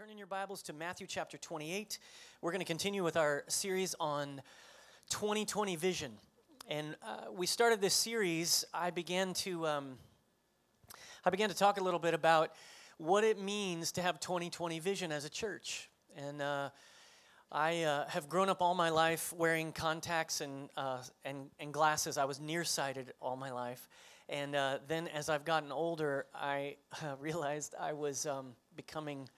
turn in your Bibles to Matthew chapter 28. We're going to continue with our series on 2020 vision. And uh, we started this series. I began to um, I began to talk a little bit about what it means to have 2020 vision as a church. And uh, I uh, have grown up all my life wearing contacts and, uh, and, and glasses. I was nearsighted all my life. And uh, then as I've gotten older, I realized I was um, becoming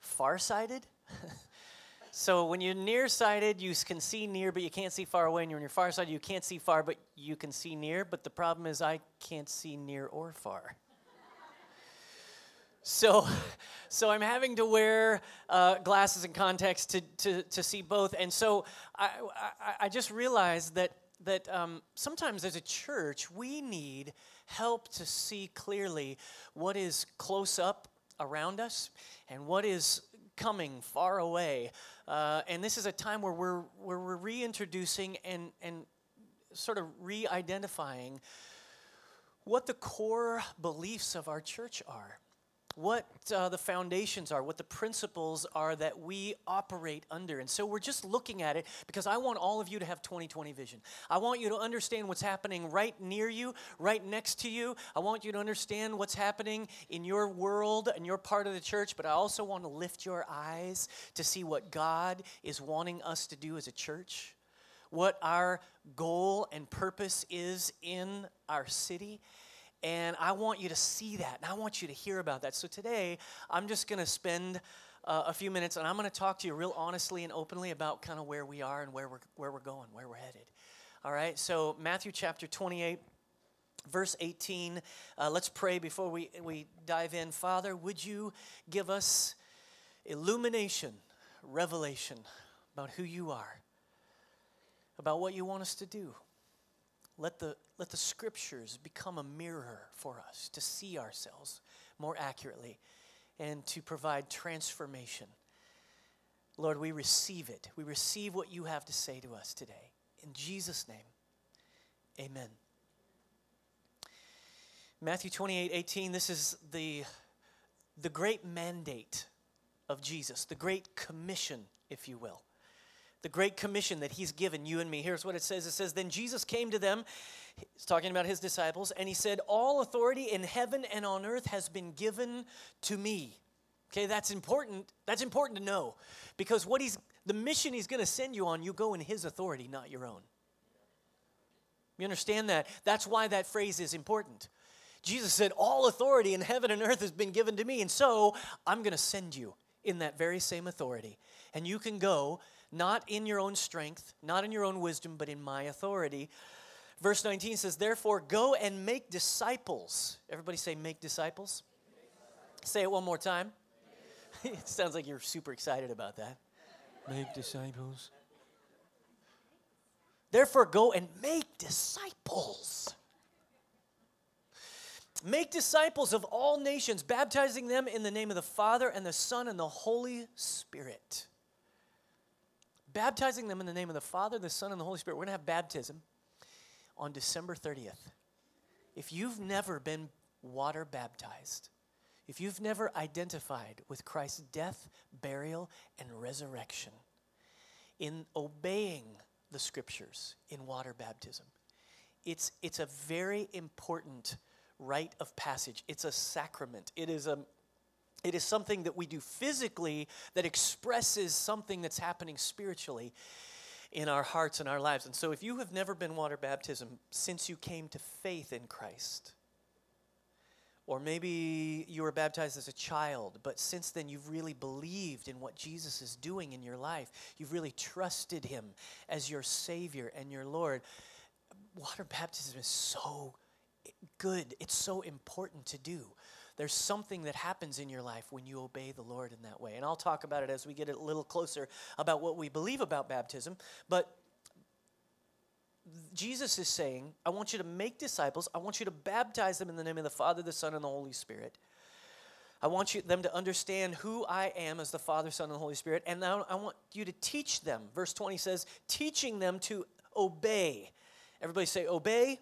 farsighted. so when you're nearsighted, you can see near, but you can't see far away. And you're on your far side, you can't see far, but you can see near. But the problem is, I can't see near or far. So, so I'm having to wear uh, glasses and contacts to, to, to see both. And so I, I, I just realized that, that um, sometimes as a church, we need help to see clearly what is close up around us and what is coming far away. Uh, and this is a time where we're, where we're reintroducing and, and sort of re identifying what the core beliefs of our church are what uh, the foundations are, what the principles are that we operate under. And so we're just looking at it because I want all of you to have 2020 vision. I want you to understand what's happening right near you, right next to you. I want you to understand what's happening in your world and your part of the church, but I also want to lift your eyes to see what God is wanting us to do as a church, what our goal and purpose is in our city and I want you to see that, and I want you to hear about that. So today, I'm just going to spend uh, a few minutes, and I'm going to talk to you real honestly and openly about kind of where we are and where we're, where we're going, where we're headed. All right, so Matthew chapter 28, verse 18. Uh, let's pray before we, we dive in. Father, would you give us illumination, revelation about who you are, about what you want us to do? Let the, let the scriptures become a mirror for us to see ourselves more accurately and to provide transformation. Lord, we receive it. We receive what you have to say to us today. In Jesus' name, amen. Matthew 28 18, this is the, the great mandate of Jesus, the great commission, if you will the great commission that he's given you and me. Here's what it says it says, Then Jesus came to them, he's talking about his disciples, and he said, All authority in heaven and on earth has been given to me. Okay, that's important. That's important to know because what he's the mission he's going to send you on, you go in his authority, not your own. You understand that? That's why that phrase is important. Jesus said, All authority in heaven and earth has been given to me, and so I'm going to send you in that very same authority. And you can go not in your own strength, not in your own wisdom, but in my authority. Verse 19 says, Therefore, go and make disciples. Everybody say, make disciples. Say it one more time. it sounds like you're super excited about that. Make disciples. Therefore, go and make disciples. Make disciples of all nations, baptizing them in the name of the Father and the Son and the Holy Spirit baptizing them in the name of the Father, the Son, and the Holy Spirit. We're going to have baptism on December 30th. If you've never been water baptized, if you've never identified with Christ's death, burial, and resurrection, in obeying the scriptures in water baptism, it's, it's a very important rite of passage. It's a sacrament. It is a it is something that we do physically that expresses something that's happening spiritually in our hearts and our lives. And so, if you have never been water baptism since you came to faith in Christ, or maybe you were baptized as a child, but since then you've really believed in what Jesus is doing in your life, you've really trusted Him as your Savior and your Lord, water baptism is so good. It's so important to do there's something that happens in your life when you obey the Lord in that way. And I'll talk about it as we get a little closer about what we believe about baptism. But Jesus is saying, I want you to make disciples. I want you to baptize them in the name of the Father, the Son, and the Holy Spirit. I want you, them to understand who I am as the Father, Son, and the Holy Spirit. And I want you to teach them. Verse 20 says, teaching them to obey. Everybody say, obey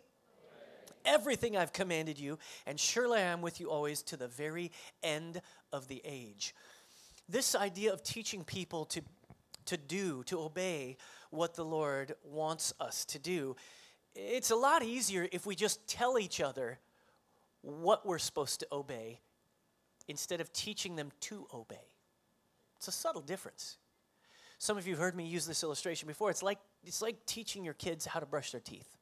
everything I've commanded you, and surely I am with you always to the very end of the age. this idea of teaching people to, to do, to obey what the Lord wants us to do, it's a lot easier if we just tell each other what we're supposed to obey instead of teaching them to obey. It's a subtle difference. Some of you have heard me use this illustration before. It's like, it's like teaching your kids how to brush their teeth.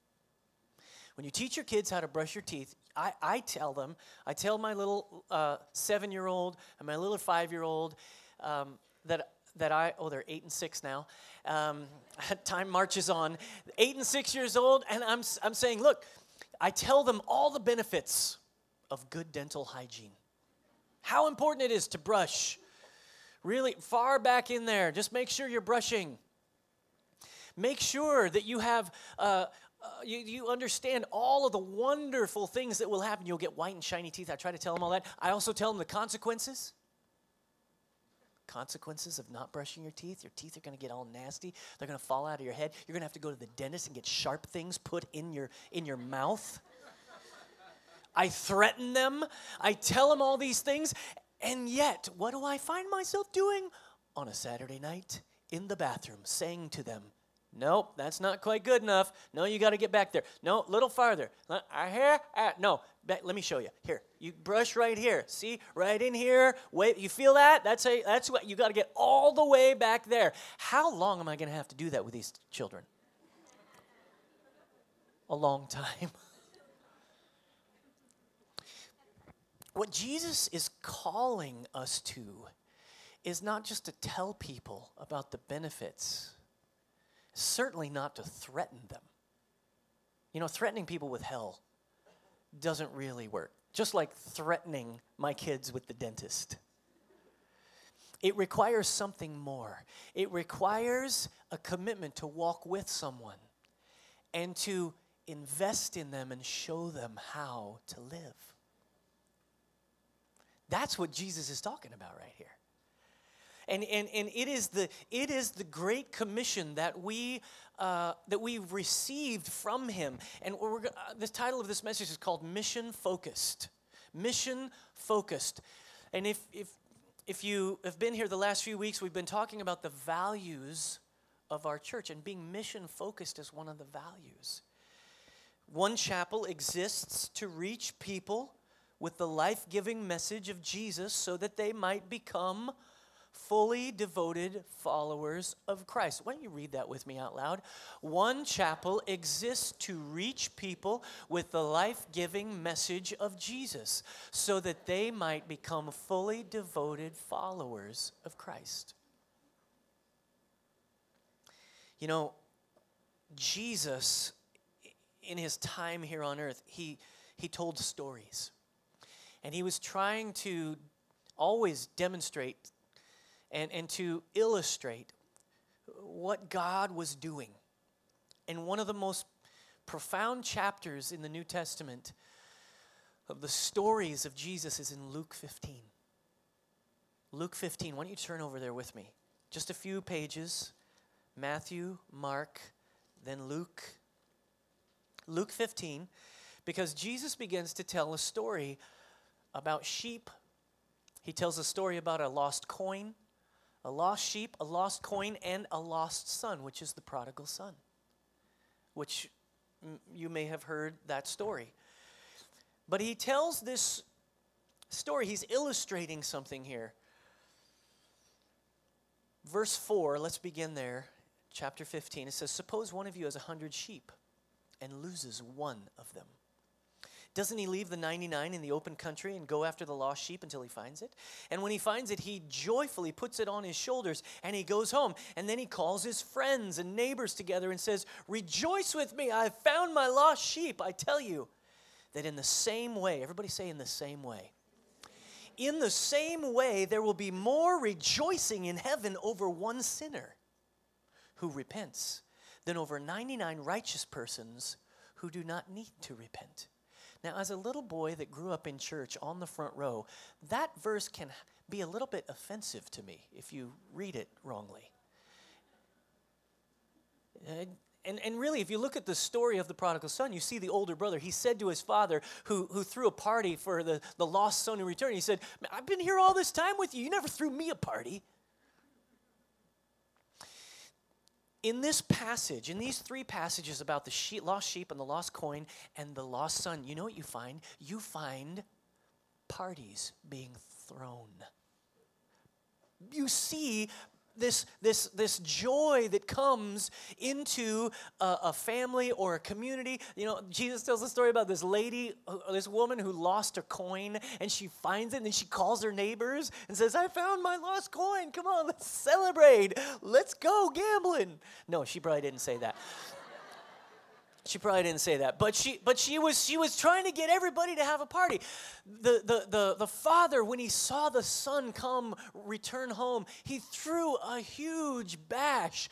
When you teach your kids how to brush your teeth, I, I tell them, I tell my little uh, seven year old and my little five year old um, that, that I, oh, they're eight and six now. Um, time marches on. Eight and six years old, and I'm, I'm saying, look, I tell them all the benefits of good dental hygiene. How important it is to brush. Really far back in there, just make sure you're brushing. Make sure that you have uh, uh, you, you understand all of the wonderful things that will happen. You'll get white and shiny teeth. I try to tell them all that. I also tell them the consequences. Consequences of not brushing your teeth. Your teeth are going to get all nasty. They're going to fall out of your head. You're going to have to go to the dentist and get sharp things put in your in your mouth. I threaten them. I tell them all these things. And yet, what do I find myself doing on a Saturday night in the bathroom saying to them, Nope, that's not quite good enough. No, you got to get back there. No, a little farther. Uh, here, uh, no. Back, let me show you. Here, you brush right here. See, right in here. Wait, you feel that? That's a, that's what you got to get all the way back there. How long am I going to have to do that with these children? A long time. what Jesus is calling us to is not just to tell people about the benefits certainly not to threaten them. You know, threatening people with hell doesn't really work, just like threatening my kids with the dentist. It requires something more. It requires a commitment to walk with someone and to invest in them and show them how to live. That's what Jesus is talking about right here. And, and, and it, is the, it is the great commission that we, uh, that we received from him. And we're, uh, the title of this message is called Mission Focused. Mission Focused. And if, if, if you have been here the last few weeks, we've been talking about the values of our church, and being mission focused is one of the values. One chapel exists to reach people with the life giving message of Jesus so that they might become fully devoted followers of Christ. Why don't you read that with me out loud? One chapel exists to reach people with the life giving message of Jesus so that they might become fully devoted followers of Christ. You know, Jesus, in his time here on earth, he, he told stories. And he was trying to always demonstrate and, and to illustrate what God was doing. And one of the most profound chapters in the New Testament of the stories of Jesus is in Luke 15. Luke 15, why don't you turn over there with me? Just a few pages Matthew, Mark, then Luke. Luke 15, because Jesus begins to tell a story about sheep. He tells a story about a lost coin a lost sheep, a lost coin, and a lost son, which is the prodigal son, which you may have heard that story. But he tells this story, he's illustrating something here. Verse 4, let's begin there, chapter 15. It says, Suppose one of you has a hundred sheep and loses one of them. Doesn't he leave the 99 in the open country and go after the lost sheep until he finds it? And when he finds it, he joyfully puts it on his shoulders and he goes home. And then he calls his friends and neighbors together and says, Rejoice with me, I've found my lost sheep. I tell you that in the same way, everybody say, in the same way. In the same way, there will be more rejoicing in heaven over one sinner who repents than over 99 righteous persons who do not need to repent. Now, as a little boy that grew up in church on the front row, that verse can be a little bit offensive to me if you read it wrongly. and, and really, if you look at the story of the prodigal son, you see the older brother. He said to his father, who, who threw a party for the, the lost son in return, he said, I've been here all this time with you. You never threw me a party. In this passage, in these three passages about the lost sheep and the lost coin and the lost son, you know what you find? You find parties being thrown. You see this, this, this joy that comes into a, a, family or a community. You know, Jesus tells a story about this lady, uh, this woman who lost her coin, and she finds it, and then she calls her neighbors and says, I found my lost coin. Come on, let's celebrate. Let's go gambling. No, she probably didn't say that. She probably didn't say that, but she but she was she was trying to get everybody to have a party. The the the, the father, when he saw the son come return home, he threw a huge bash.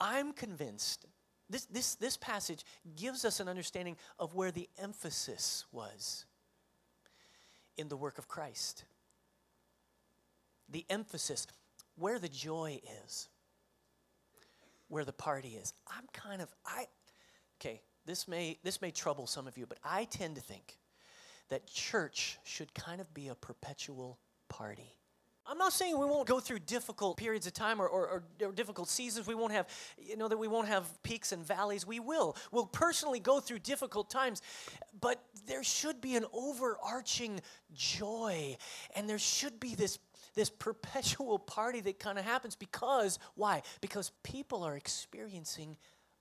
I'm convinced this this this passage gives us an understanding of where the emphasis was in the work of Christ. The emphasis, where the joy is, where the party is. I'm kind of I okay this may, this may trouble some of you, but I tend to think that church should kind of be a perpetual party. I'm not saying we won't go through difficult periods of time or, or, or, difficult seasons. We won't have, you know, that we won't have peaks and valleys. We will. We'll personally go through difficult times, but there should be an overarching joy, and there should be this this perpetual party that kind of happens because why? Because people are experiencing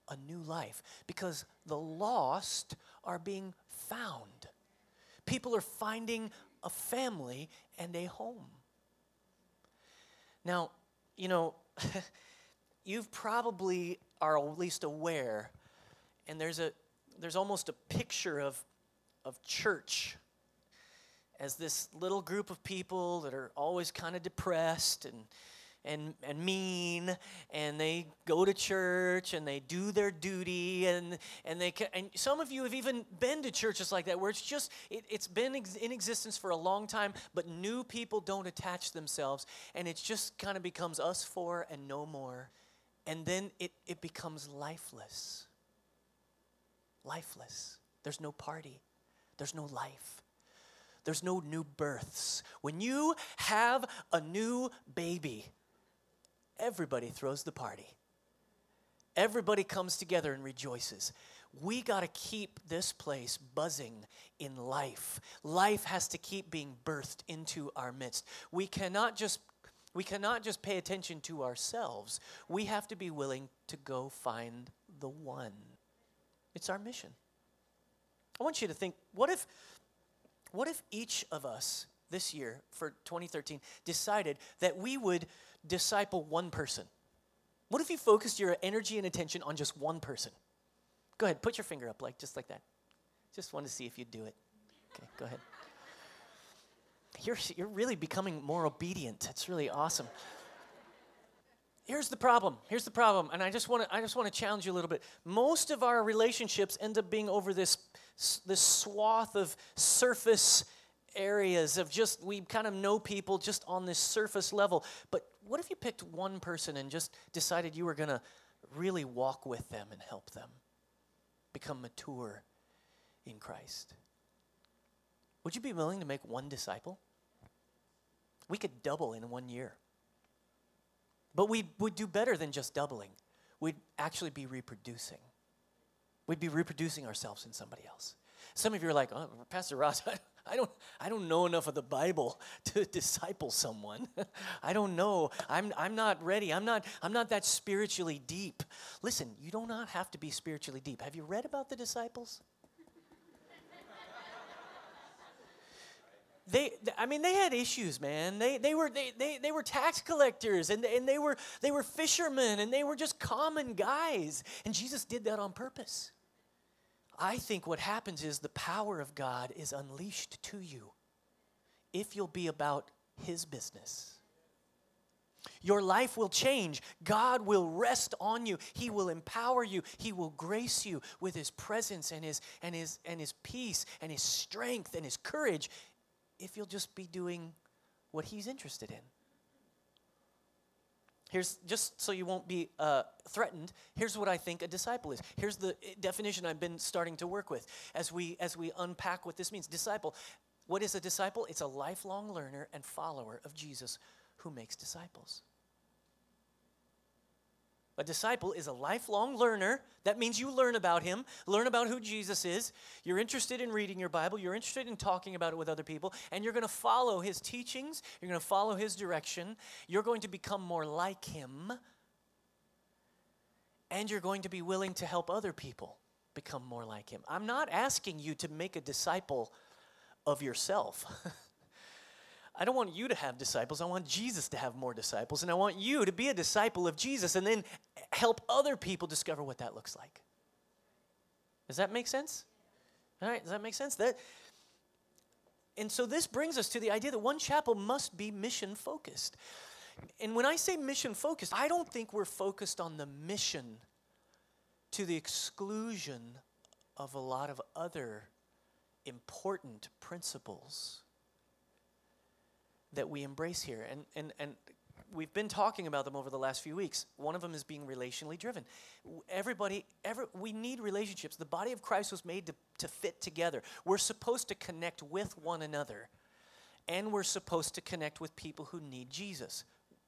a new life because the lost are being found. People are finding a family and a home. Now, you know, you've probably are at least aware, and there's a there's almost a picture of of church as this little group of people that are always kind of depressed and and, and mean and they go to church and they do their duty and, and they can, and some of you have even been to churches like that where it's just it, it's been ex- in existence for a long time but new people don't attach themselves and it just kind of becomes us four and no more and then it, it becomes lifeless. Lifeless. There's no party. There's no life. There's no new births. When you have a new baby, everybody throws the party. Everybody comes together and rejoices. We got to keep this place buzzing in life. Life has to keep being birthed into our midst. We cannot just we cannot just pay attention to ourselves. We have to be willing to go find the one. It's our mission. I want you to think what if what if each of us this year for 2013 decided that we would disciple one person? What if you focused your energy and attention on just one person? Go ahead, put your finger up, like just like that. Just want to see if you'd do it. Okay, go ahead. You're, you're really becoming more obedient. That's really awesome. Here's the problem. Here's the problem, and I just want to I just want to challenge you a little bit. Most of our relationships end up being over this this swath of surface areas of just we kind of know people just on this surface level. But what if you picked one person and just decided you were going to really walk with them and help them become mature in Christ? Would you be willing to make one disciple? We could double in one year. But we would do better than just doubling. We'd actually be reproducing. We'd be reproducing ourselves in somebody else. Some of you are like, oh, Pastor Ross, I don't, I don't know enough of the Bible to disciple someone. I don't know. I'm, I'm not ready. I'm not, I'm not that spiritually deep. Listen, you do not have to be spiritually deep. Have you read about the disciples? they i mean they had issues man they, they were they, they, they were tax collectors and, and they were they were fishermen and they were just common guys and jesus did that on purpose I think what happens is the power of God is unleashed to you if you'll be about His business. Your life will change. God will rest on you. He will empower you. He will grace you with his presence and his and his and his peace and his strength and his courage if you'll just be doing what he's interested in. Here's just so you won't be uh, threatened. Here's what I think a disciple is. Here's the eh, definition I've been starting to work with as we as we unpack what this means. Disciple. What is a disciple? It's a lifelong learner and follower of Jesus who makes disciples. A disciple is a lifelong learner. That means you learn about him, learn about who Jesus is. You're interested in reading your Bible, you're interested in talking about it with other people, and you're going to follow his teachings, you're going to follow his direction. You're going to become more like him, and you're going to be willing to help other people become more like him. I'm not asking you to make a disciple of yourself. I don't want you to have disciples. I want Jesus to have more disciples. And I want you to be a disciple of Jesus and then help other people discover what that looks like. Does that make sense? All right, does that make sense? That and so this brings us to the idea that one chapel must be mission focused. And when I say mission focused, I don't think we're focused on the mission to the exclusion of a lot of other important principles that we embrace here. And, and, and we've been talking about them over the last few weeks. One of them is being relationally driven. Everybody, every, we need relationships. The body of Christ was made to, to fit together. We're supposed to connect with one another, and we're supposed to connect with people who need Jesus.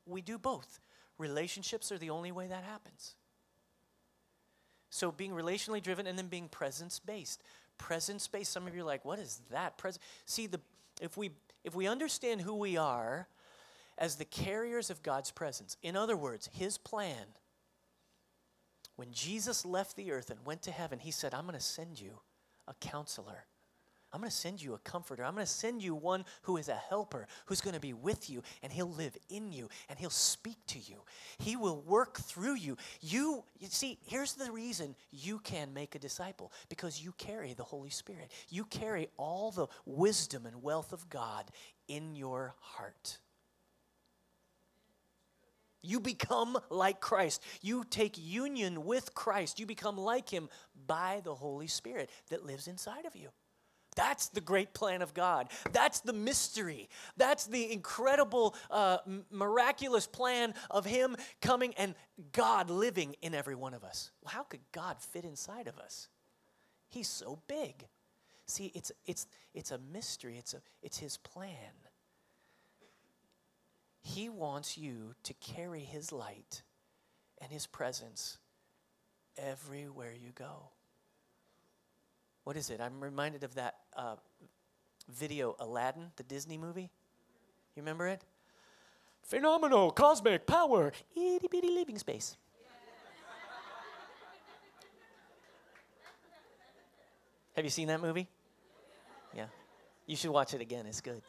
We do both. Relationships are the only way that happens. So being relationally driven and then being presence based. Presence based. Some of you are like, what is that? Pres- See, the if we if we understand who we are as the carriers of God's presence, in other words, His plan, when Jesus left the earth and went to heaven, He said, I'm going to send you a counselor. I'm going to send you a comforter. I'm going to send you one who is a helper, who's going to be with you, and he'll live in you, and he'll speak to you. He will work through you. You, you see, here's the reason you can make a disciple because you carry the Holy Spirit. You carry all the wisdom and wealth of God in your heart. You become like Christ. You take union with Christ. You become like Him by the Holy Spirit that lives inside of you. That's the great plan of God. That's the mystery. That's the incredible, uh, miraculous plan of Him coming and God living in every one of us. Well, how could God fit inside of us? He's so big. See, it's, it's, it's a mystery, it's, a, it's His plan. He wants you to carry His light and His presence everywhere you go what is it? I'm reminded of that uh, video, Aladdin, the Disney movie. You remember it? Phenomenal cosmic power, itty bitty living space. Have you seen that movie? Yeah. You should watch it again, it's good.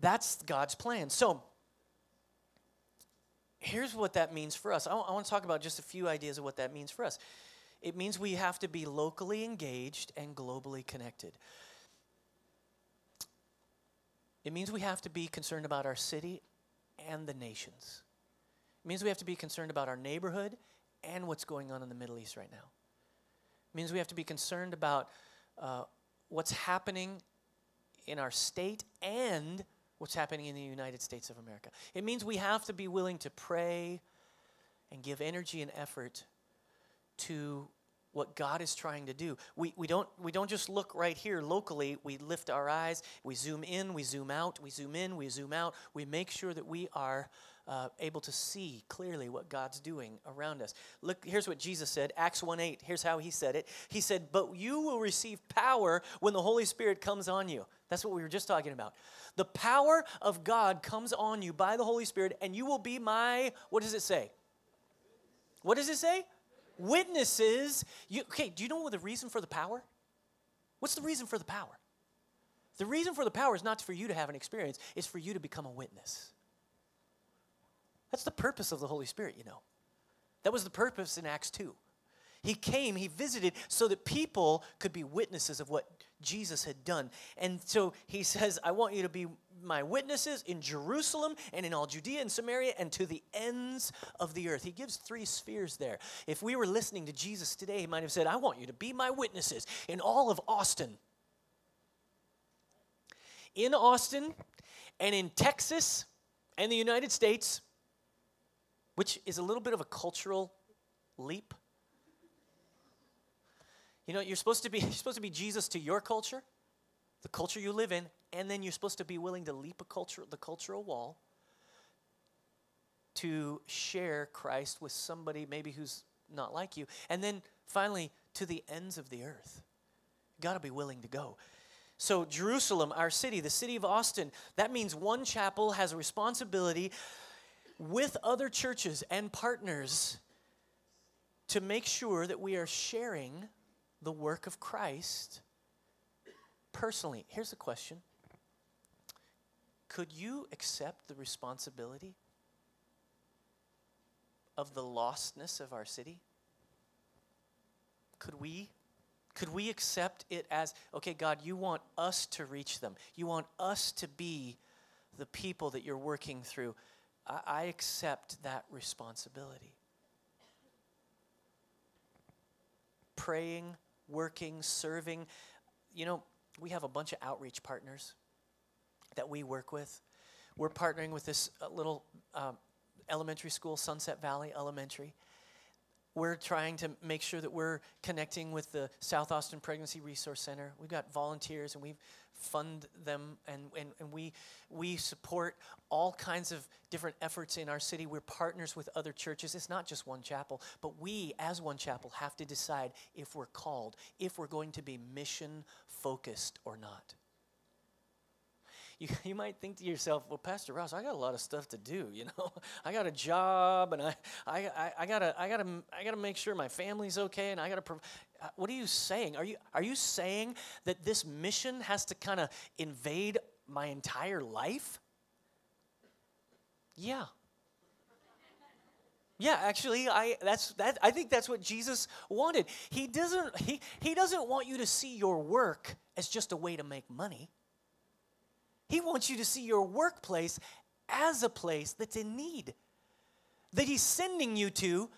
That's God's plan. So, here's what that means for us. I, w- I want to talk about just a few ideas of what that means for us. It means we have to be locally engaged and globally connected. It means we have to be concerned about our city and the nations. It means we have to be concerned about our neighborhood and what's going on in the Middle East right now. It means we have to be concerned about uh, what's happening in our state and what's happening in the United States of America. It means we have to be willing to pray and give energy and effort to what God is trying to do. We, we, don't, we don't just look right here locally. We lift our eyes, we zoom in, we zoom out, we zoom in, we zoom out. We make sure that we are uh, able to see clearly what God's doing around us. Look, here's what Jesus said Acts 1 8. Here's how he said it. He said, But you will receive power when the Holy Spirit comes on you. That's what we were just talking about. The power of God comes on you by the Holy Spirit, and you will be my, what does it say? What does it say? Witnesses. You, okay, do you know the reason for the power? What's the reason for the power? The reason for the power is not for you to have an experience, it's for you to become a witness. That's the purpose of the Holy Spirit, you know. That was the purpose in Acts 2. He came, he visited so that people could be witnesses of what Jesus had done. And so he says, I want you to be my witnesses in Jerusalem and in all Judea and Samaria and to the ends of the earth. He gives three spheres there. If we were listening to Jesus today, he might have said, I want you to be my witnesses in all of Austin. In Austin and in Texas And the United States, which is a little bit of a cultural leap. You know, you're supposed to be you're supposed to be Jesus to your culture, the culture you live in, and then you're supposed to be willing to leap a culture the cultural wall to share Christ with somebody maybe who's not like you. And then finally to the ends of the earth. You've Got to be willing to go. So, Jerusalem, our city, the city of Austin, that means one chapel has a responsibility with other churches and partners to make sure that we are sharing the work of Christ personally. Here's the question Could you accept the responsibility of the lostness of our city? Could we could we accept it as, okay, God, you want us to reach them. You want us to be the people that you're working through. I, I accept that responsibility. Praying, working, serving. You know, we have a bunch of outreach partners that we work with. We're partnering with this uh, little um, elementary school, Sunset Valley Elementary we're trying to make sure that we're connecting with the South Austin Pregnancy Resource Center. We've got volunteers and we fund them and, and, and we, we support all kinds of different efforts in our city. We're partners with other churches. It's not just one chapel, but we, as one chapel, have to decide if we're called, if we're going to be mission focused or not you, you might think to yourself, well, Pastor Ross, I got a lot of stuff to do. You know, I got a job, and I, I, I, I gotta, I gotta, I gotta make sure my family's okay, and I gotta. Prov- uh, what are you saying? Are you, are you saying that this mission has to kind of invade my entire life? Yeah. Yeah, actually, I that's that I think that's what Jesus wanted. He doesn't he, he doesn't want you to see your work as just a way to make money. He wants you to see your workplace as a place that's in need, that He's sending you to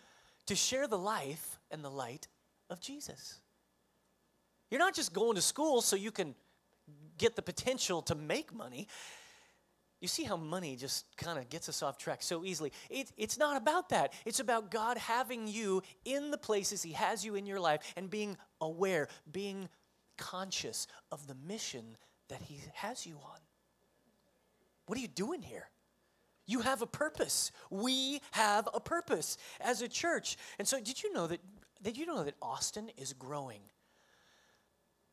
to share the life and the light of Jesus. You're not just going to school so you can get the potential to make money. You see how money just kind of gets us off track so easily. It, it's not about that. It's about God having you in the places He has you in your life and being aware, being conscious of the mission that He has you on. What are you doing here? You have a purpose. We have a purpose as a church. And so did you know that did you know that Austin is growing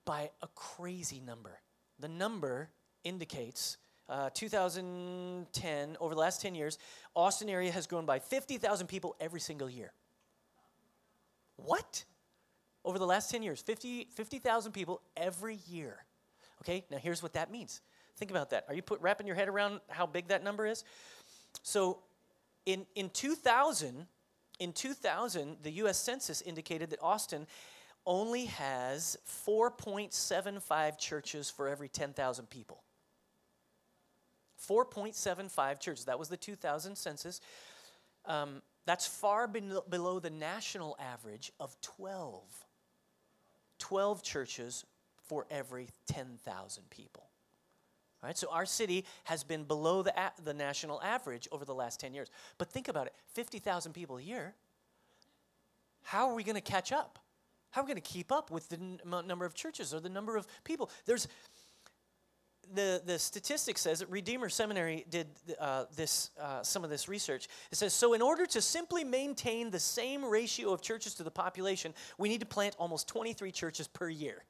by a crazy number? The number indicates uh, 2010, over the last 10 years, Austin area has grown by 50,000 people every single year. What? Over the last 10 years, 50,000 50, people every year. Okay, now here's what that means Think about that. Are you put, wrapping your head around how big that number is? So in, in 2000, in 2000, the US Census indicated that Austin only has 4.75 churches for every 10,000 people. 4.75 churches. That was the 2000 census. Um, that's far below the national average of 12. 12 churches for every 10,000 people. Right? So our city has been below the, a- the national average over the last 10 years. But think about it 50,000 people a year. How are we going to catch up? How are we going to keep up with the n- number of churches or the number of people? There's the, the statistics says that Redeemer Seminary did uh, this, uh, some of this research. It says so, in order to simply maintain the same ratio of churches to the population, we need to plant almost 23 churches per year.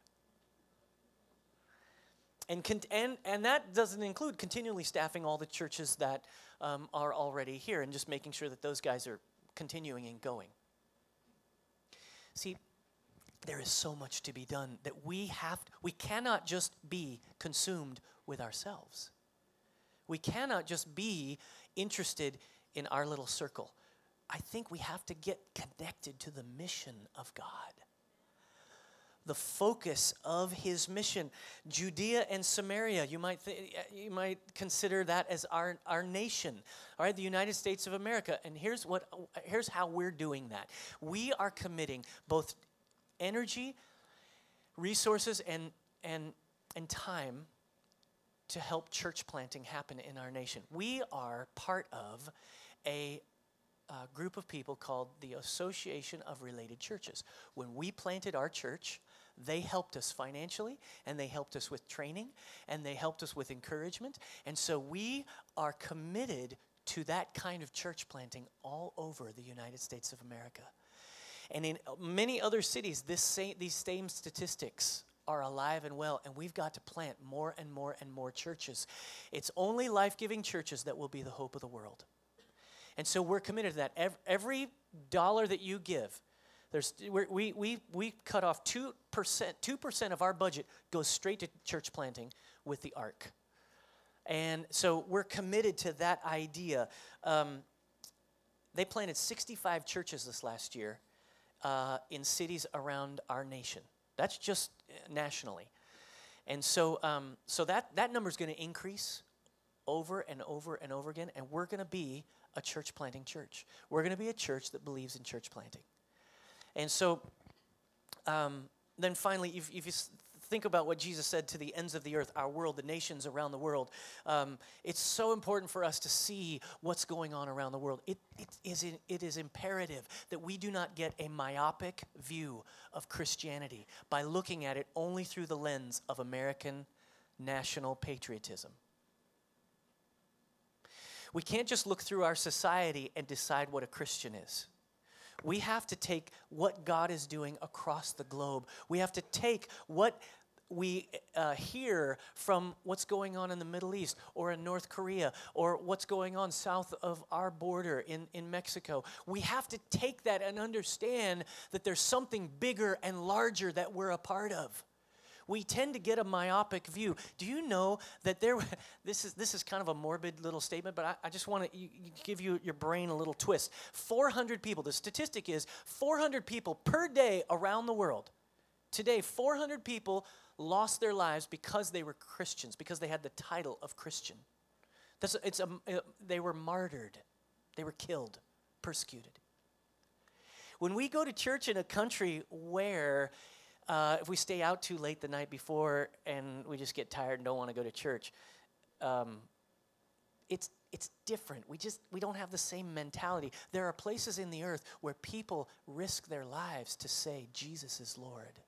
And, con- and, and that doesn't include continually staffing all the churches that um, are already here and just making sure that those guys are continuing and going. See, there is so much to be done that we have to, we cannot just be consumed with ourselves. We cannot just be interested in our little circle. I think we have to get connected to the mission of God the focus of his mission. Judea and Samaria, you might, th- you might consider that as our, our nation, all right, the United States of America. And here's, what, here's how we're doing that we are committing both energy, resources, and, and, and time to help church planting happen in our nation. We are part of a group of people called the Association of Related Churches. When we planted our church, they helped us financially and they helped us with training and they helped us with encouragement. And so we are committed to that kind of church planting all over the United States of America. And in uh, many other cities, this same, these same statistics are alive and well, and we've got to plant more and more and more churches. It's only life giving churches that will be the hope of the world. And so we're committed to that. Every dollar that you give, there's, we, we, we cut off 2%, 2% of our budget goes straight to church planting with the ARC. And so we're committed to that idea. Um, they planted 65 churches this last year uh, in cities around our nation. That's just uh, nationally. And so, um, so that, that number is going to increase over and over and over again, and we're going to be a church planting church. We're going to be a church that believes in church planting. And so, um, then finally, if, if you think about what Jesus said to the ends of the earth, our world, the nations around the world, um, it's so important for us to see what's going on around the world. It, it, is, it is imperative that we do not get a myopic view of Christianity by looking at it only through the lens of American national patriotism. We can't just look through our society and decide what a Christian is. We have to take what God is doing across the globe. We have to take what we uh, hear from what's going on in the Middle East or in North Korea or what's going on south of our border in, in Mexico. We have to take that and understand that there's something bigger and larger that we're a part of. We tend to get a myopic view. Do you know that there, this is, this is kind of a morbid little statement, but I, I just want to give you your brain a little twist. 400 people, the statistic is 400 people per day around the world. Today, 400 people lost their lives because they were Christians, because they had the title of Christian. That's, it's a, uh, they were martyred, they were killed, persecuted. When we go to church in a country where uh, if we stay out too late the night before and we just get tired and don't want to go to church, um, it's it's different. We just we don't have the same mentality. There are places in the earth where people risk their lives to say Jesus is Lord.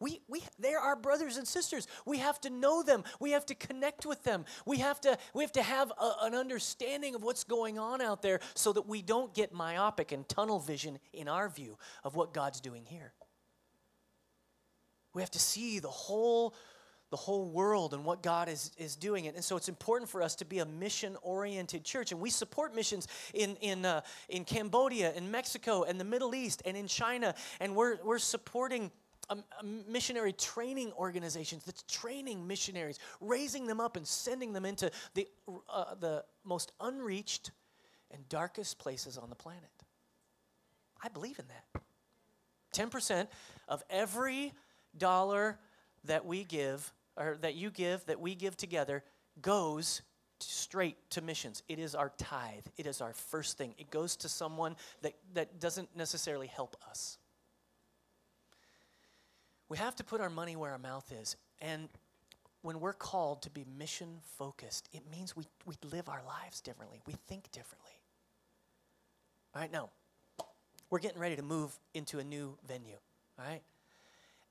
We, we, they're our brothers and sisters. We have to know them. We have to connect with them. We have to, we have, to have a, an understanding of what's going on out there so that we don't get myopic and tunnel vision in our view of what God's doing here. We have to see the whole, the whole world and what God is, is doing. And so it's important for us to be a mission oriented church. And we support missions in, in, uh, in Cambodia, in Mexico, and the Middle East, and in China. And we're, we're supporting a, a missionary training organizations that's training missionaries, raising them up and sending them into the, uh, the most unreached and darkest places on the planet. I believe in that. 10% of every dollar that we give, or that you give, that we give together, goes straight to missions. It is our tithe. It is our first thing. It goes to someone that, that doesn't necessarily help us. We have to put our money where our mouth is. And when we're called to be mission focused, it means we, we live our lives differently, we think differently. All right, now, we're getting ready to move into a new venue, all right?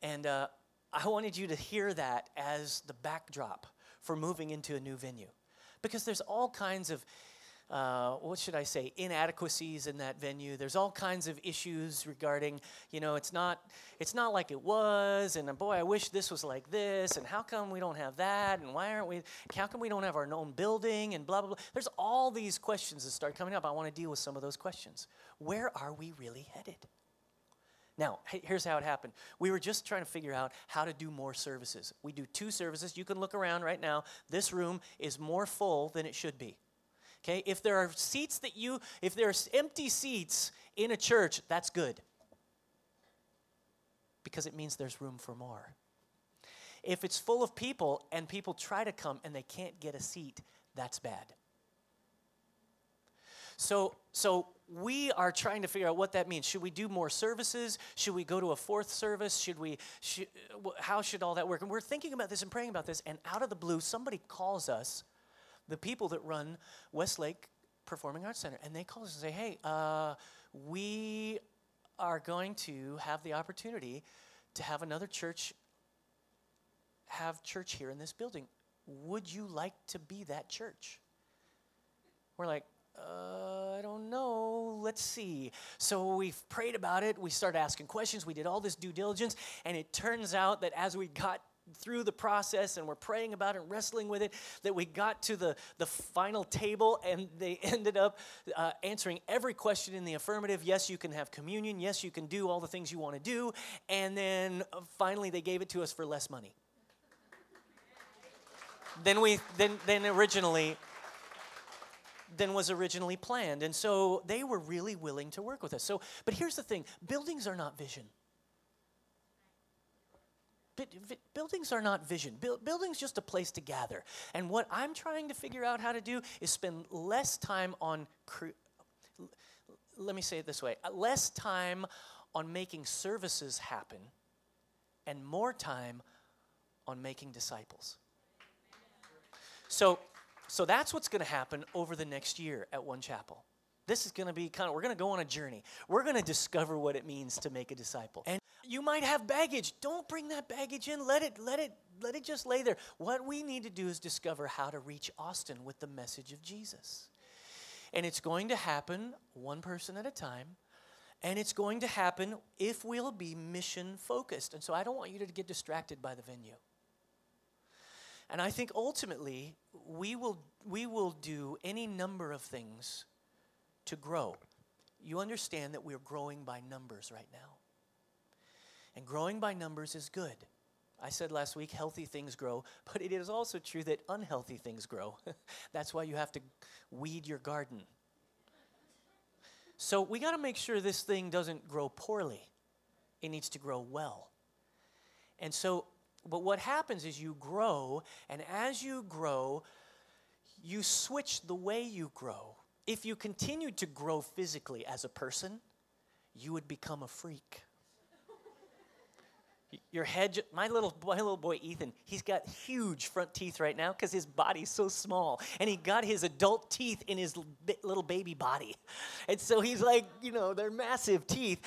And uh, I wanted you to hear that as the backdrop for moving into a new venue. Because there's all kinds of uh, what should I say, inadequacies in that venue. There's all kinds of issues regarding, you know, it's not, it's not like it was, and boy, I wish this was like this, and how come we don't have that, and why aren't we, how come we don't have our own building, and blah, blah, blah. There's all these questions that start coming up. I want to deal with some of those questions. Where are we really headed? Now, here's how it happened. We were just trying to figure out how to do more services. We do two services. You can look around right now. This room is more full than it should be. Okay? If there are seats that you, if there's empty seats in a church, that's good. Because it means there's room for more. If it's full of people and people try to come and they can't get a seat, that's bad. So, so we are trying to figure out what that means. Should we do more services? Should we go to a fourth service? Should we? Should, how should all that work? And we're thinking about this and praying about this. And out of the blue, somebody calls us, the people that run Westlake Performing Arts Center, and they call us and say, "Hey, uh, we are going to have the opportunity to have another church have church here in this building. Would you like to be that church?" We're like, uh, I don't know. Let's see. So we've prayed about it. We started asking questions. We did all this due diligence. And it turns out that as we got through the process and we're praying about it and wrestling with it that we got to the, the final table and they ended up uh, answering every question in the affirmative yes you can have communion yes you can do all the things you want to do and then uh, finally they gave it to us for less money than we than, than originally than was originally planned. And so they were really willing to work with us. So, but here's the thing buildings are not vision. Buildings are not vision. Buildings just a place to gather. And what I'm trying to figure out how to do is spend less time on. Let me say it this way: less time on making services happen, and more time on making disciples. So so that's what's going to happen over the next year at One Chapel. This is going to be kind of, we're going to go on a journey. We're going to discover what it means to make a disciple. And you might have baggage. Don't bring that baggage in. Let it, let it, let it just lay there. What we need to do is discover how to reach Austin with the message of Jesus. And it's going to happen one person at a time. And it's going to happen if we'll be mission focused. And so I don't want you to get distracted by the venue. And I think ultimately, we will, we will do any number of things to grow. You understand that we're growing by numbers right now. And growing by numbers is good. I said last week, healthy things grow, but it is also true that unhealthy things grow. That's why you have to weed your garden. So we got to make sure this thing doesn't grow poorly, it needs to grow well. And so but what happens is you grow, and as you grow, you switch the way you grow. If you continued to grow physically as a person, you would become a freak. Your head, my little, my little boy Ethan, he's got huge front teeth right now because his body's so small. And he got his adult teeth in his little baby body. And so he's like, you know, they're massive teeth.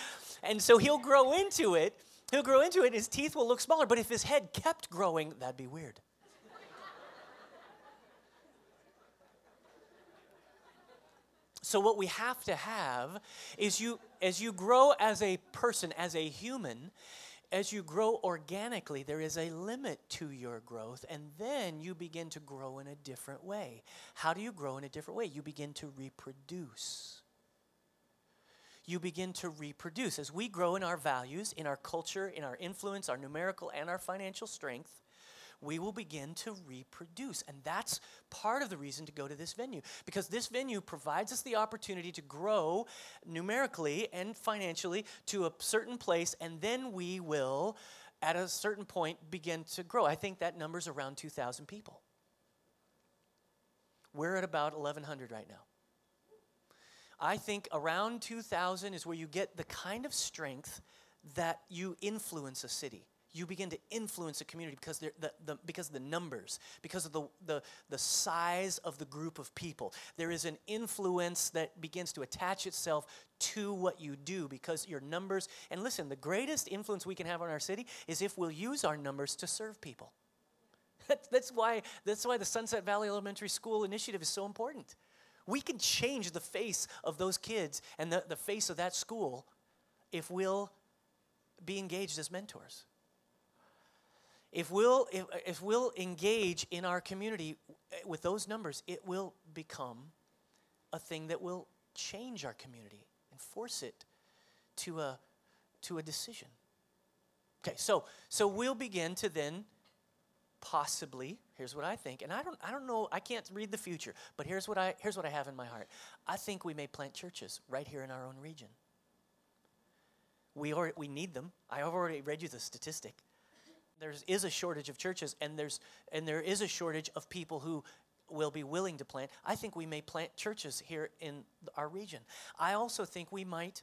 And so he'll grow into it He'll grow into it, his teeth will look smaller, but if his head kept growing, that'd be weird. so what we have to have is you as you grow as a person, as a human, as you grow organically, there is a limit to your growth, and then you begin to grow in a different way. How do you grow in a different way? You begin to reproduce you begin to reproduce. As we grow in our values, in our culture, in our influence, our numerical and our financial strength, we will begin to reproduce. And that's part of the reason to go to this venue, because this venue provides us the opportunity to grow numerically and financially to a certain place, and then we will, at a certain point, begin to grow. I think that number's around 2,000 people. We're at about 1,100 right now. I think around 2000 is where you get the kind of strength that you influence a city. You begin to influence a community because, the, the, because of the numbers, because of the, the, the size of the group of people. There is an influence that begins to attach itself to what you do because your numbers. And listen, the greatest influence we can have on our city is if we'll use our numbers to serve people. That's why, that's why the Sunset Valley Elementary School initiative is so important we can change the face of those kids and the, the face of that school if we'll be engaged as mentors. If we'll, if, if we'll engage in our community with those numbers, it will become a thing that will change our community and force it to a, to a decision. Okay, so, so we'll begin to then possibly here's what i think and i don't i don't know i can't read the future but here's what i here's what i have in my heart i think we may plant churches right here in our own region we are we need them i have already read you the statistic there is a shortage of churches and there's and there is a shortage of people who will be willing to plant. I think we may plant churches here in our region. I also think we might,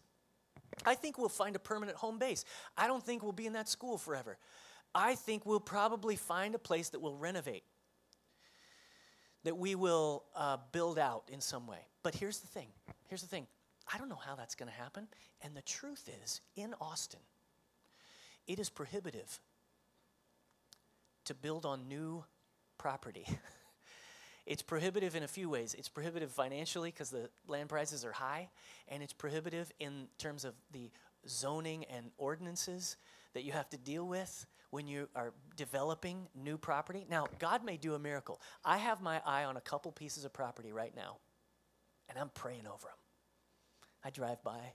I think we'll find a permanent home base. I don't think we'll be in that school forever. I think we'll probably find a place that we'll renovate, that we will uh, build out in some way. But here's the thing here's the thing I don't know how that's going to happen. And the truth is, in Austin, it is prohibitive to build on new property. it's prohibitive in a few ways. It's prohibitive financially because the land prices are high, and it's prohibitive in terms of the zoning and ordinances that you have to deal with when you are developing new property. Now, God may do a miracle. I have my eye on a couple pieces of property right now, and I'm praying over them. I drive by,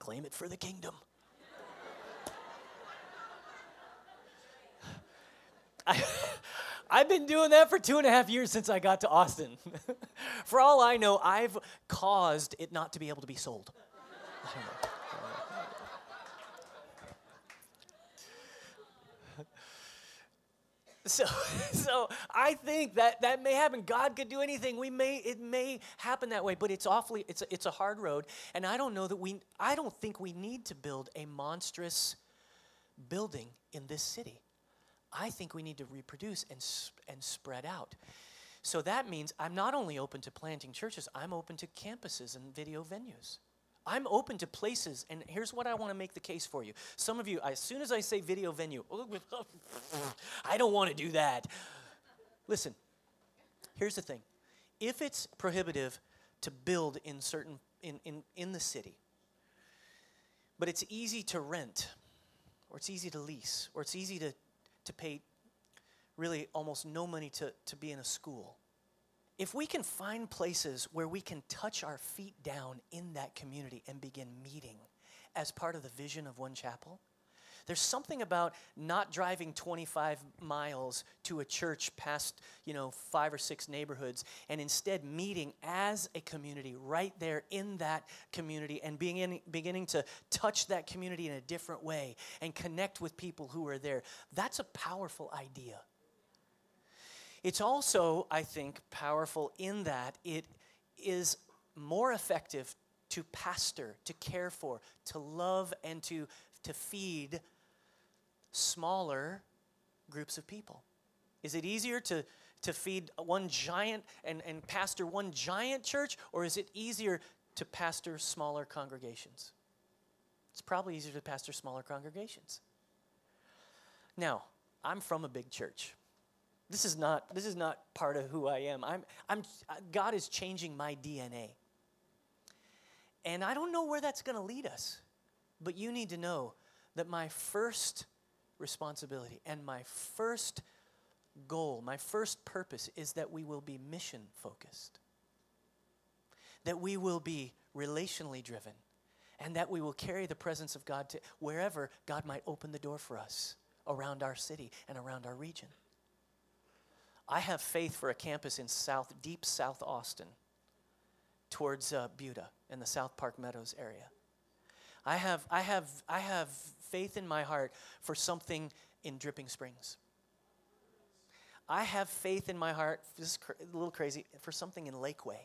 claim it for the kingdom. I, I've been doing that for two and a half years since I got to Austin. for all I know, I've caused it not to be able to be sold. So, so I think that that may happen. God could do anything. We may it may happen that way, but it's awfully it's a, it's a hard road, and I don't know that we I don't think we need to build a monstrous building in this city. I think we need to reproduce and and spread out. So that means I'm not only open to planting churches, I'm open to campuses and video venues. I'm open to places, and here's what I want to make the case for you. Some of you, as soon as I say video venue, I don't want to do that. Listen, here's the thing if it's prohibitive to build in certain in, in, in the city, but it's easy to rent, or it's easy to lease, or it's easy to, to pay really almost no money to, to be in a school if we can find places where we can touch our feet down in that community and begin meeting as part of the vision of One Chapel, there's something about not driving 25 miles to a church past, you know, five or six neighborhoods and instead meeting as a community right there in that community and being beginning to touch that community in a different way and connect with people who are there. That's a powerful idea. It's also, I think, powerful in that it is more effective to pastor, to care for, to love, and to, to feed smaller groups of people. Is it easier to, to feed one giant and, and pastor one giant church, or is it easier to pastor smaller congregations? It's probably easier to pastor smaller congregations. Now, I'm from a big church. This is not, this is not part of who I am. I'm, I'm, God is changing my DNA. And I don't know where that's going to lead us. But you need to know that my first responsibility and my first goal, my first purpose is that we will be mission focused, that we will be relationally driven, and that we will carry the presence of God to wherever God might open the door for us around our city and around our region. I have faith for a campus in South, deep South Austin, towards uh, Buda in the South Park Meadows area. I have, I, have, I have faith in my heart for something in Dripping Springs. I have faith in my heart, this is cr- a little crazy, for something in Lakeway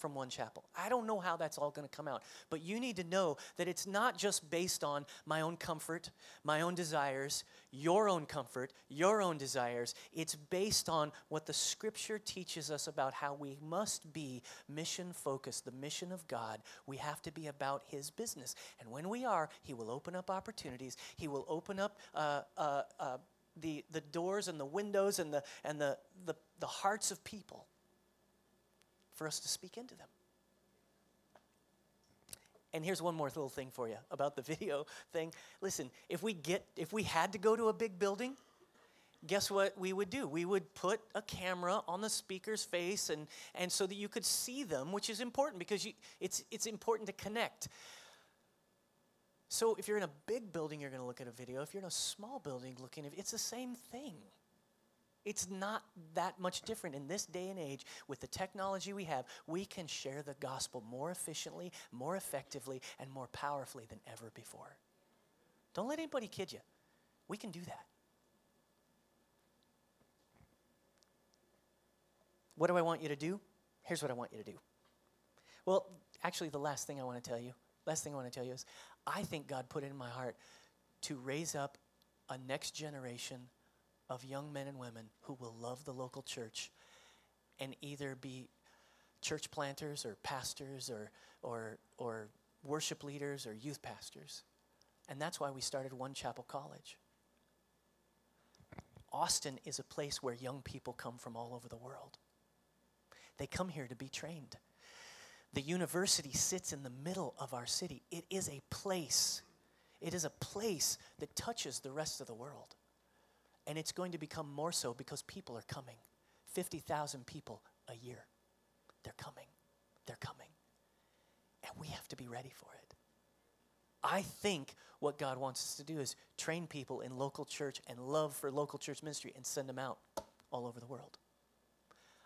from one chapel. I don't know how that's all going to come out, but you need to know that it's not just based on my own comfort, my own desires, your own comfort, your own desires. It's based on what the scripture teaches us about how we must be mission focused, the mission of God. We have to be about His business. And when we are, He will open up opportunities, He will open up. Uh, uh, uh, the, the doors and the windows and, the, and the, the, the hearts of people for us to speak into them. And here's one more little thing for you about the video thing. Listen, if we get if we had to go to a big building, guess what we would do? We would put a camera on the speaker's face and and so that you could see them, which is important because you, it's it's important to connect. So if you're in a big building, you're going to look at a video. If you're in a small building looking it's the same thing. It's not that much different in this day and age with the technology we have. We can share the gospel more efficiently, more effectively, and more powerfully than ever before. Don't let anybody kid you. We can do that. what do I want you to do? Here's what I want you to do. Well, actually, the last thing I want to tell you, last thing I want to tell you is I think God put it in my heart to raise up a next generation of young men and women who will love the local church and either be church planters or pastors or, or, or worship leaders or youth pastors. And that's why we started One Chapel College. Austin is a place where young people come from all over the world. They come here to be trained. The university sits in the middle of our city. It is a place. It is a place that touches the rest of the world. And it's going to become more so because people are coming. 50,000 people a year. They're coming. They're coming. And we have to be ready for it. I think what God wants us to do is train people in local church and love for local church ministry and send them out all over the world.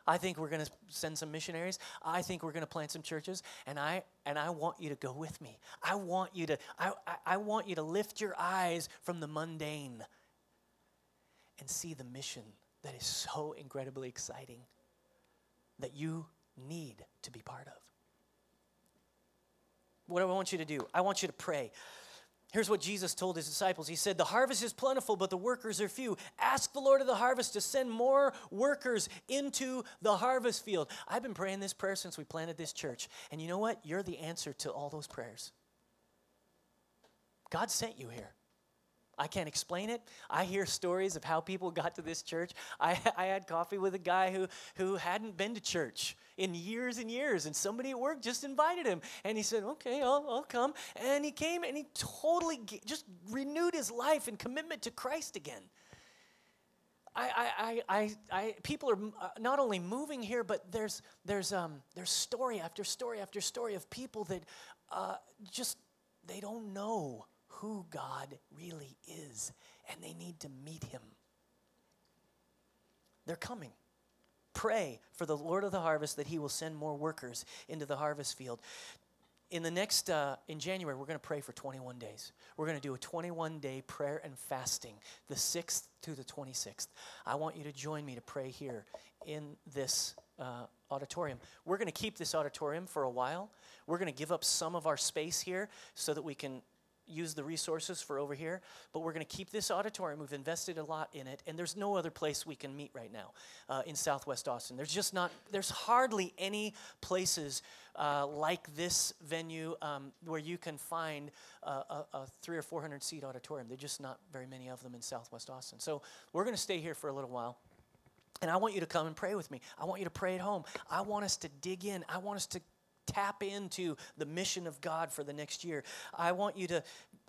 I think we're going to send some missionaries. I think we're going to plant some churches, and I and I want you to go with me. I want you to I, I, I want you to lift your eyes from the mundane and see the mission that is so incredibly exciting that you need to be part of. What do I want you to do? I want you to pray. Here's what Jesus told his disciples. He said, The harvest is plentiful, but the workers are few. Ask the Lord of the harvest to send more workers into the harvest field. I've been praying this prayer since we planted this church. And you know what? You're the answer to all those prayers. God sent you here. I can't explain it. I hear stories of how people got to this church. I, I had coffee with a guy who, who hadn't been to church in years and years, and somebody at work just invited him. And he said, Okay, I'll, I'll come. And he came and he totally just renewed his life and commitment to Christ again. I, I, I, I, people are uh, not only moving here, but there's, there's, um, there's story after story after story of people that uh, just, they don't know who God really is, and they need to meet him. They're coming. Pray for the Lord of the harvest that he will send more workers into the harvest field. In the next, uh, in January, we're going to pray for 21 days. We're going to do a 21 day prayer and fasting, the 6th to the 26th. I want you to join me to pray here in this uh, auditorium. We're going to keep this auditorium for a while. We're going to give up some of our space here so that we can use the resources for over here, but we're going to keep this auditorium. We've invested a lot in it, and there's no other place we can meet right now uh, in Southwest Austin. There's just not, there's hardly any places uh, like this venue um, where you can find a, a, a, three or four hundred seat auditorium. There's just not very many of them in Southwest Austin. So we're going to stay here for a little while. And I want you to come and pray with me. I want you to pray at home. I want us to dig in. I want us to tap into the mission of God for the next year. I want you to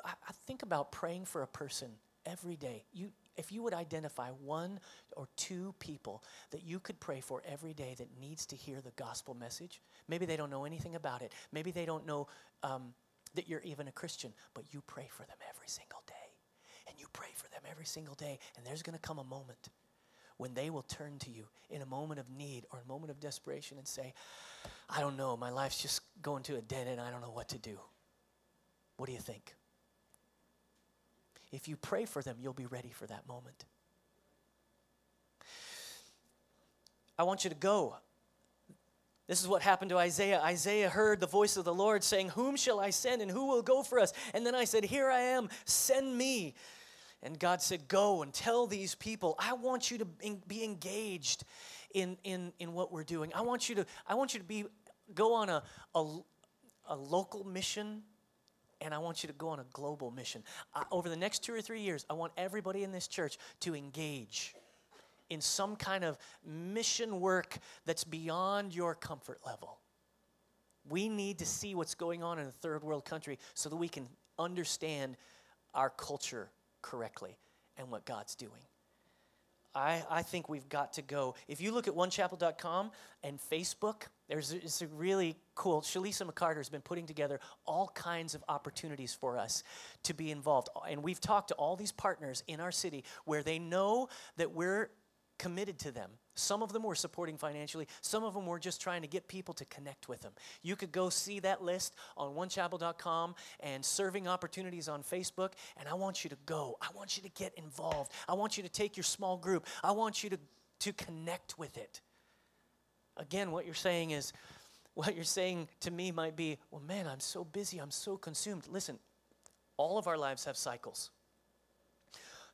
I, I think about praying for a person every day. You if you would identify one or two people that you could pray for every day that needs to hear the gospel message, maybe they don't know anything about it. Maybe they don't know um, that you're even a Christian, but you pray for them every single day. And you pray for them every single day. And there's going to come a moment when they will turn to you in a moment of need or a moment of desperation and say, I don't know, my life's just going to a dead end, I don't know what to do. What do you think? If you pray for them, you'll be ready for that moment. I want you to go. This is what happened to Isaiah. Isaiah heard the voice of the Lord saying, Whom shall I send and who will go for us? And then I said, Here I am, send me. And God said, Go and tell these people, I want you to be engaged in, in, in what we're doing. I want you to, I want you to be, go on a, a, a local mission and I want you to go on a global mission. Uh, over the next two or three years, I want everybody in this church to engage in some kind of mission work that's beyond your comfort level. We need to see what's going on in a third world country so that we can understand our culture correctly and what God's doing. I, I think we've got to go. If you look at onechapel.com and Facebook, there's it's a really cool. Shalisa McCarter has been putting together all kinds of opportunities for us to be involved. And we've talked to all these partners in our city where they know that we're committed to them. Some of them were supporting financially, some of them were just trying to get people to connect with them. You could go see that list on onechapel.com and serving opportunities on Facebook, and I want you to go. I want you to get involved. I want you to take your small group. I want you to, to connect with it. Again, what you're saying is, what you're saying to me might be, well, man, I'm so busy, I'm so consumed. Listen, all of our lives have cycles.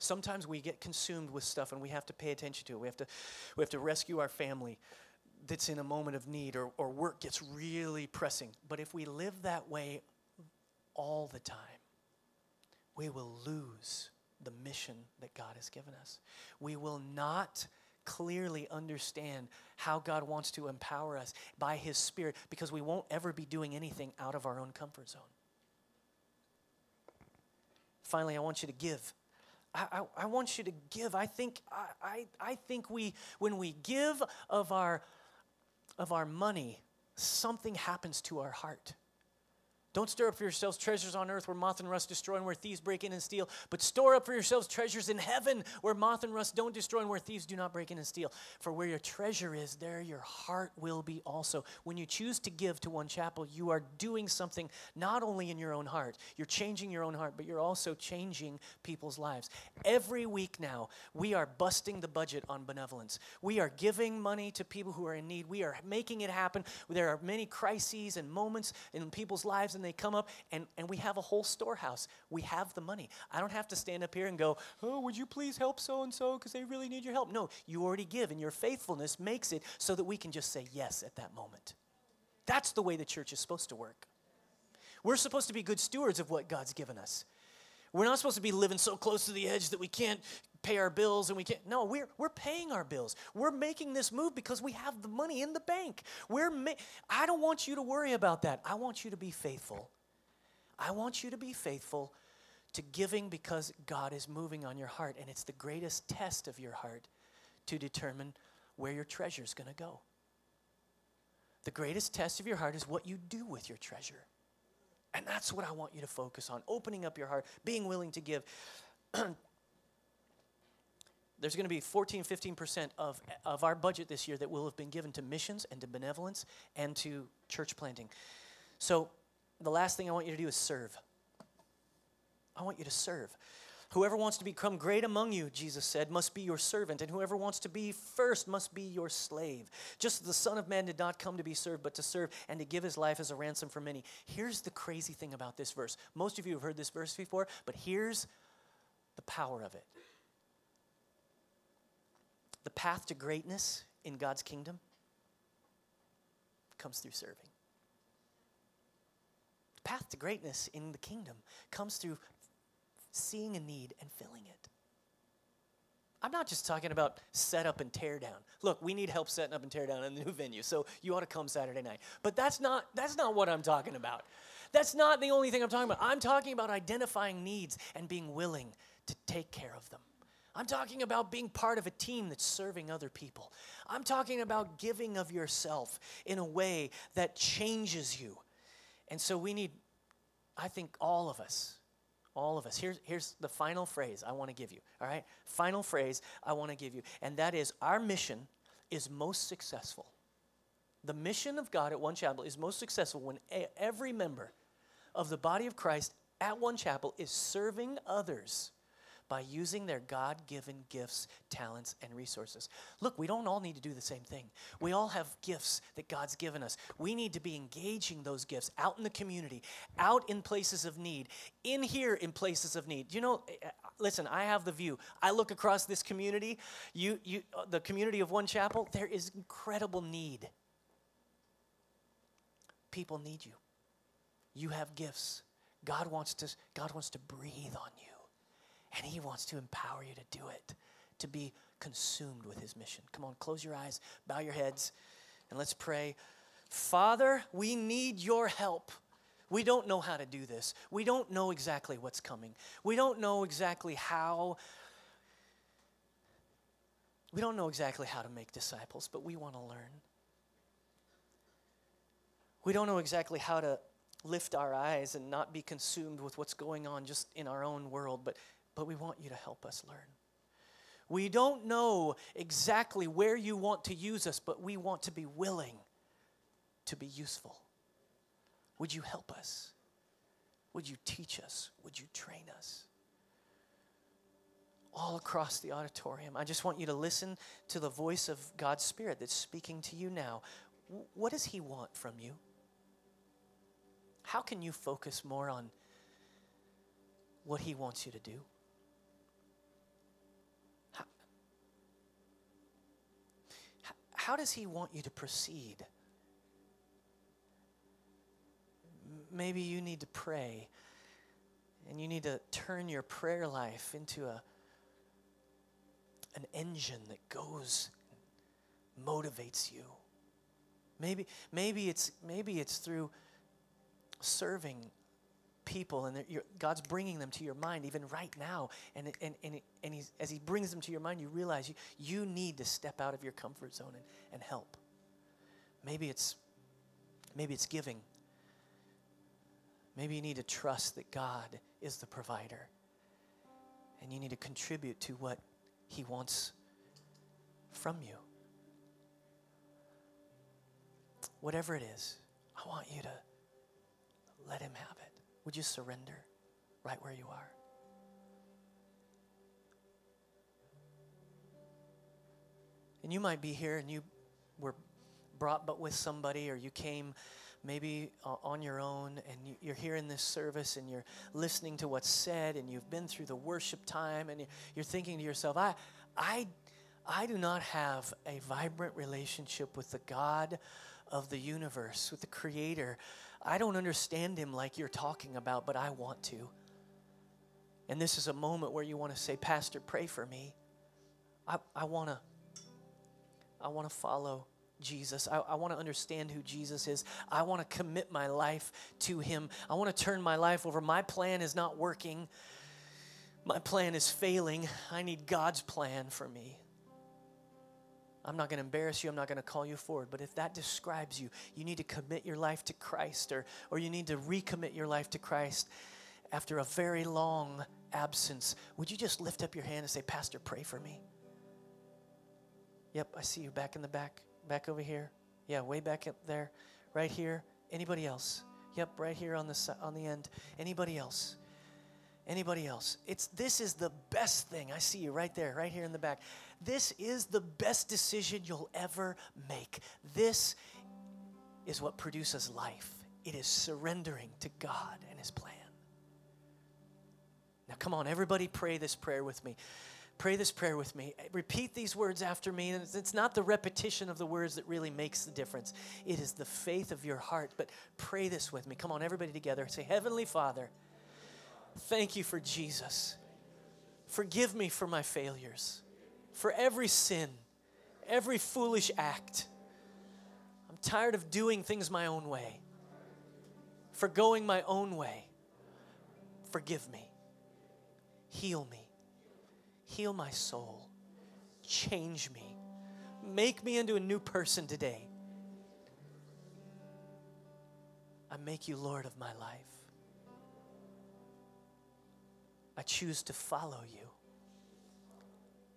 Sometimes we get consumed with stuff and we have to pay attention to it. We have to, we have to rescue our family that's in a moment of need or, or work gets really pressing. But if we live that way all the time, we will lose the mission that God has given us. We will not clearly understand how God wants to empower us by His Spirit because we won't ever be doing anything out of our own comfort zone. Finally, I want you to give. I, I, I want you to give. I think, I, I, I think we, when we give of our, of our money, something happens to our heart. Don't store up for yourselves treasures on earth where moth and rust destroy and where thieves break in and steal, but store up for yourselves treasures in heaven where moth and rust don't destroy and where thieves do not break in and steal. For where your treasure is, there your heart will be also. When you choose to give to one chapel, you are doing something not only in your own heart, you're changing your own heart, but you're also changing people's lives. Every week now, we are busting the budget on benevolence. We are giving money to people who are in need. We are making it happen. There are many crises and moments in people's lives and they come up and, and we have a whole storehouse. We have the money. I don't have to stand up here and go, oh, would you please help so and so because they really need your help. No, you already give, and your faithfulness makes it so that we can just say yes at that moment. That's the way the church is supposed to work. We're supposed to be good stewards of what God's given us. We're not supposed to be living so close to the edge that we can't pay our bills and we can't. No, we're, we're paying our bills. We're making this move because we have the money in the bank. We're ma- I don't want you to worry about that. I want you to be faithful. I want you to be faithful to giving because God is moving on your heart. And it's the greatest test of your heart to determine where your treasure is going to go. The greatest test of your heart is what you do with your treasure. And that's what I want you to focus on opening up your heart, being willing to give. There's going to be 14, 15% of, of our budget this year that will have been given to missions and to benevolence and to church planting. So, the last thing I want you to do is serve. I want you to serve. Whoever wants to become great among you, Jesus said, must be your servant, and whoever wants to be first must be your slave. Just as the Son of Man did not come to be served, but to serve and to give his life as a ransom for many. Here's the crazy thing about this verse. Most of you have heard this verse before, but here's the power of it. The path to greatness in God's kingdom comes through serving. The path to greatness in the kingdom comes through seeing a need and filling it. I'm not just talking about set up and tear down. Look, we need help setting up and tear down in the new venue, so you ought to come Saturday night. But that's not that's not what I'm talking about. That's not the only thing I'm talking about. I'm talking about identifying needs and being willing to take care of them. I'm talking about being part of a team that's serving other people. I'm talking about giving of yourself in a way that changes you. And so we need, I think, all of us all of us. Here's, here's the final phrase I want to give you. All right? Final phrase I want to give you. And that is our mission is most successful. The mission of God at One Chapel is most successful when a- every member of the body of Christ at One Chapel is serving others by using their God given gifts, talents, and resources. Look, we don't all need to do the same thing. We all have gifts that God's given us. We need to be engaging those gifts out in the community, out in places of need, in here in places of need. You know, eh, eh, listen, I have the view. I look across this community, you, you, uh, the community of One Chapel, there is incredible need. People need you. You have gifts. God wants to, God wants to breathe on you. And He wants to empower you to do it, to be consumed with His mission. Come on, close your eyes, bow your heads, and let's pray. Father, we need your help. We don't know how to do this. We don't know exactly what's coming. We don't know exactly how. We don't know exactly how to make disciples, but we want to learn. We don't know exactly how to lift our eyes and not be consumed with what's going on just in our own world, but but we want you to help us learn. We don't know exactly where you want to use us, but we want to be willing to be useful. Would you help us? Would you teach us? Would you train us? all across the auditorium. I just want you to listen to the voice of God's Spirit that's speaking to you now. What does He want from you? How can you focus more on what He wants you to do? How, how does He want you to proceed? Maybe you need to pray and you need to turn your prayer life into a an engine that goes motivates you. Maybe, maybe, it's, maybe it's through serving people and God's bringing them to your mind even right now. And, and, and, and as He brings them to your mind, you realize you, you need to step out of your comfort zone and, and help. Maybe it's, maybe it's giving. Maybe you need to trust that God is the provider. And you need to contribute to what he wants from you. Whatever it is, I want you to let Him have. Would you surrender right where you are? And you might be here and you were brought but with somebody, or you came maybe uh, on your own and you're here in this service and you're listening to what's said and you've been through the worship time and you're thinking to yourself, I, I, I do not have a vibrant relationship with the God of the universe, with the Creator. I don't understand Him like you're talking about, but I want to. And this is a moment where you want to say, Pastor, pray for me. I, I want to I want to follow Jesus. I, I want to understand who Jesus is. I want to commit my life to Him. I want to turn my life over. My plan is not working, my plan is failing. I need God's plan for me. I'm not going to embarrass you. I'm not going to call you forward. But if that describes you, you need to commit your life to Christ or, or you need to recommit your life to Christ after a very long absence. Would you just lift up your hand and say, Pastor, pray for me? Yep, I see you back in the back. Back over here. Yeah, way back up there. Right here. Anybody else? Yep, right here on the on the end. Anybody else? Anybody else? It's this is the best thing. I see you right there, right here in the back. This is the best decision you'll ever make. This is what produces life. It is surrendering to God and his plan. Now come on, everybody pray this prayer with me. Pray this prayer with me. Repeat these words after me. And it's not the repetition of the words that really makes the difference, it is the faith of your heart. But pray this with me. Come on, everybody together. Say, Heavenly Father, thank you for Jesus. Forgive me for my failures, for every sin, every foolish act. I'm tired of doing things my own way, for going my own way. Forgive me, heal me Heal my soul. Change me. Make me into a new person today. I make you Lord of my life. I choose to follow you.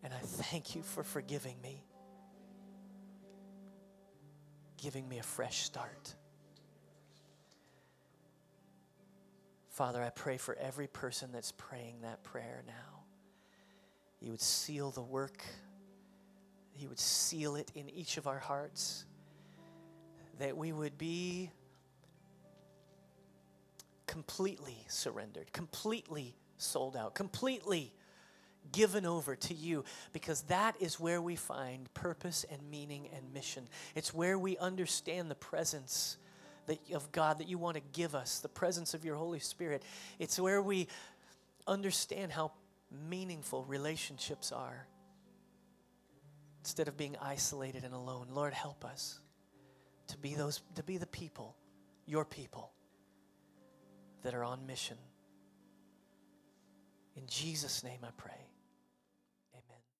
And I thank you for forgiving me, giving me a fresh start. Father, I pray for every person that's praying that prayer now. You would seal the work, He would seal it in each of our hearts, that we would be completely surrendered, completely sold out, completely given over to you because that is where we find purpose and meaning and mission. It's where we understand the presence that, of God that you want to give us, the presence of your Holy Spirit. It's where we understand how meaningful relationships are instead of being isolated and alone. Lord, help us to be those to be the people, your people that are on mission. In Jesus name I pray.